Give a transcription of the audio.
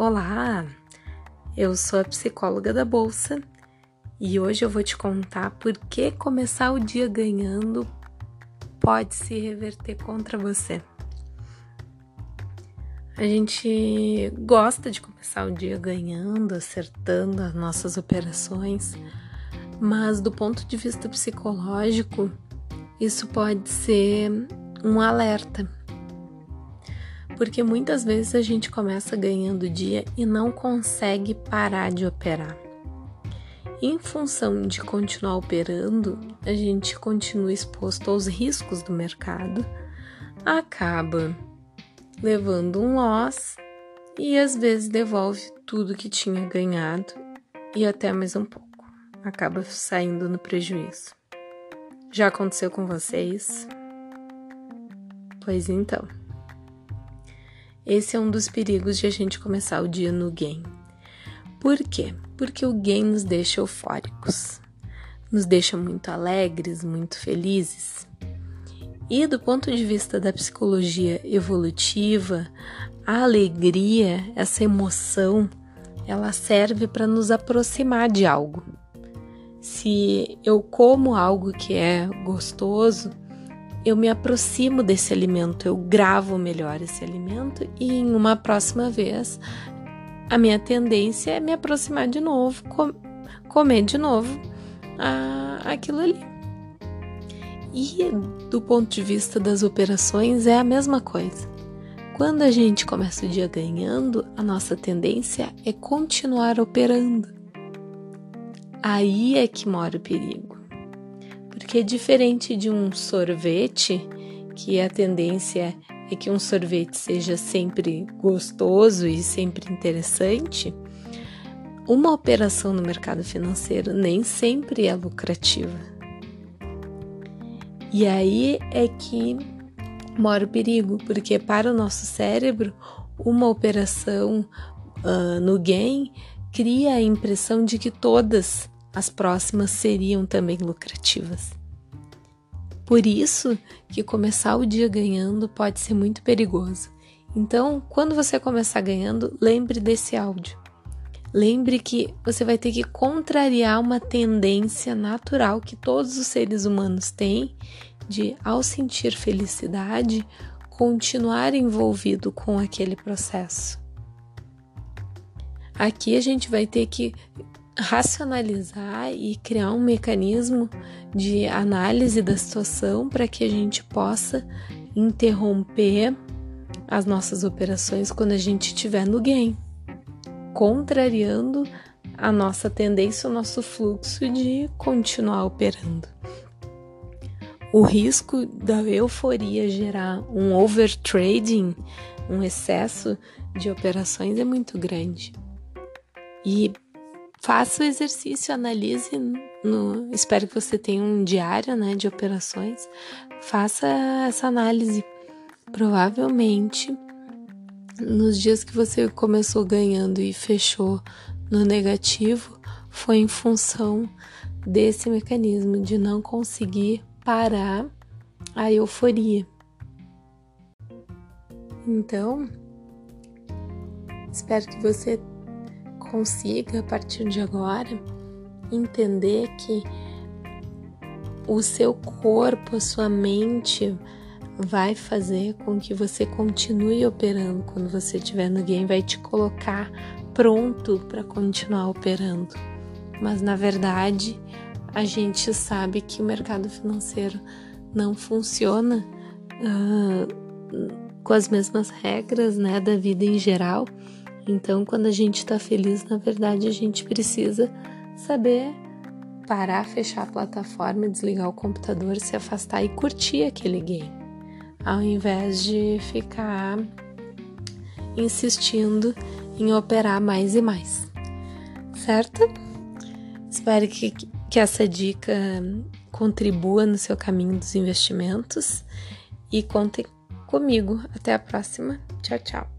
Olá, eu sou a psicóloga da Bolsa e hoje eu vou te contar por que começar o dia ganhando pode se reverter contra você. A gente gosta de começar o dia ganhando, acertando as nossas operações, mas do ponto de vista psicológico, isso pode ser um alerta porque muitas vezes a gente começa ganhando dia e não consegue parar de operar. Em função de continuar operando, a gente continua exposto aos riscos do mercado, acaba levando um loss e às vezes devolve tudo que tinha ganhado e até mais um pouco. Acaba saindo no prejuízo. Já aconteceu com vocês? Pois então. Esse é um dos perigos de a gente começar o dia no game. Por quê? Porque o game nos deixa eufóricos, nos deixa muito alegres, muito felizes. E do ponto de vista da psicologia evolutiva, a alegria, essa emoção, ela serve para nos aproximar de algo. Se eu como algo que é gostoso, eu me aproximo desse alimento, eu gravo melhor esse alimento e em uma próxima vez a minha tendência é me aproximar de novo, com, comer de novo a, aquilo ali. E do ponto de vista das operações é a mesma coisa. Quando a gente começa o dia ganhando, a nossa tendência é continuar operando. Aí é que mora o perigo. Porque diferente de um sorvete, que a tendência é que um sorvete seja sempre gostoso e sempre interessante, uma operação no mercado financeiro nem sempre é lucrativa. E aí é que mora o perigo, porque para o nosso cérebro, uma operação uh, no gain cria a impressão de que todas as próximas seriam também lucrativas. Por isso que começar o dia ganhando pode ser muito perigoso. Então, quando você começar ganhando, lembre desse áudio. Lembre que você vai ter que contrariar uma tendência natural que todos os seres humanos têm de, ao sentir felicidade, continuar envolvido com aquele processo. Aqui a gente vai ter que racionalizar e criar um mecanismo de análise da situação para que a gente possa interromper as nossas operações quando a gente estiver no gain, contrariando a nossa tendência, o nosso fluxo de continuar operando. O risco da euforia gerar um overtrading, um excesso de operações é muito grande. E faça o exercício, analise no, espero que você tenha um diário, né, de operações. Faça essa análise. Provavelmente nos dias que você começou ganhando e fechou no negativo, foi em função desse mecanismo de não conseguir parar a euforia. Então, espero que você consiga, a partir de agora, entender que o seu corpo, a sua mente vai fazer com que você continue operando quando você estiver no game, vai te colocar pronto para continuar operando. Mas na verdade, a gente sabe que o mercado financeiro não funciona uh, com as mesmas regras né, da vida em geral então, quando a gente está feliz, na verdade, a gente precisa saber parar, fechar a plataforma, desligar o computador, se afastar e curtir aquele game, ao invés de ficar insistindo em operar mais e mais, certo? Espero que, que essa dica contribua no seu caminho dos investimentos e contem comigo. Até a próxima. Tchau, tchau.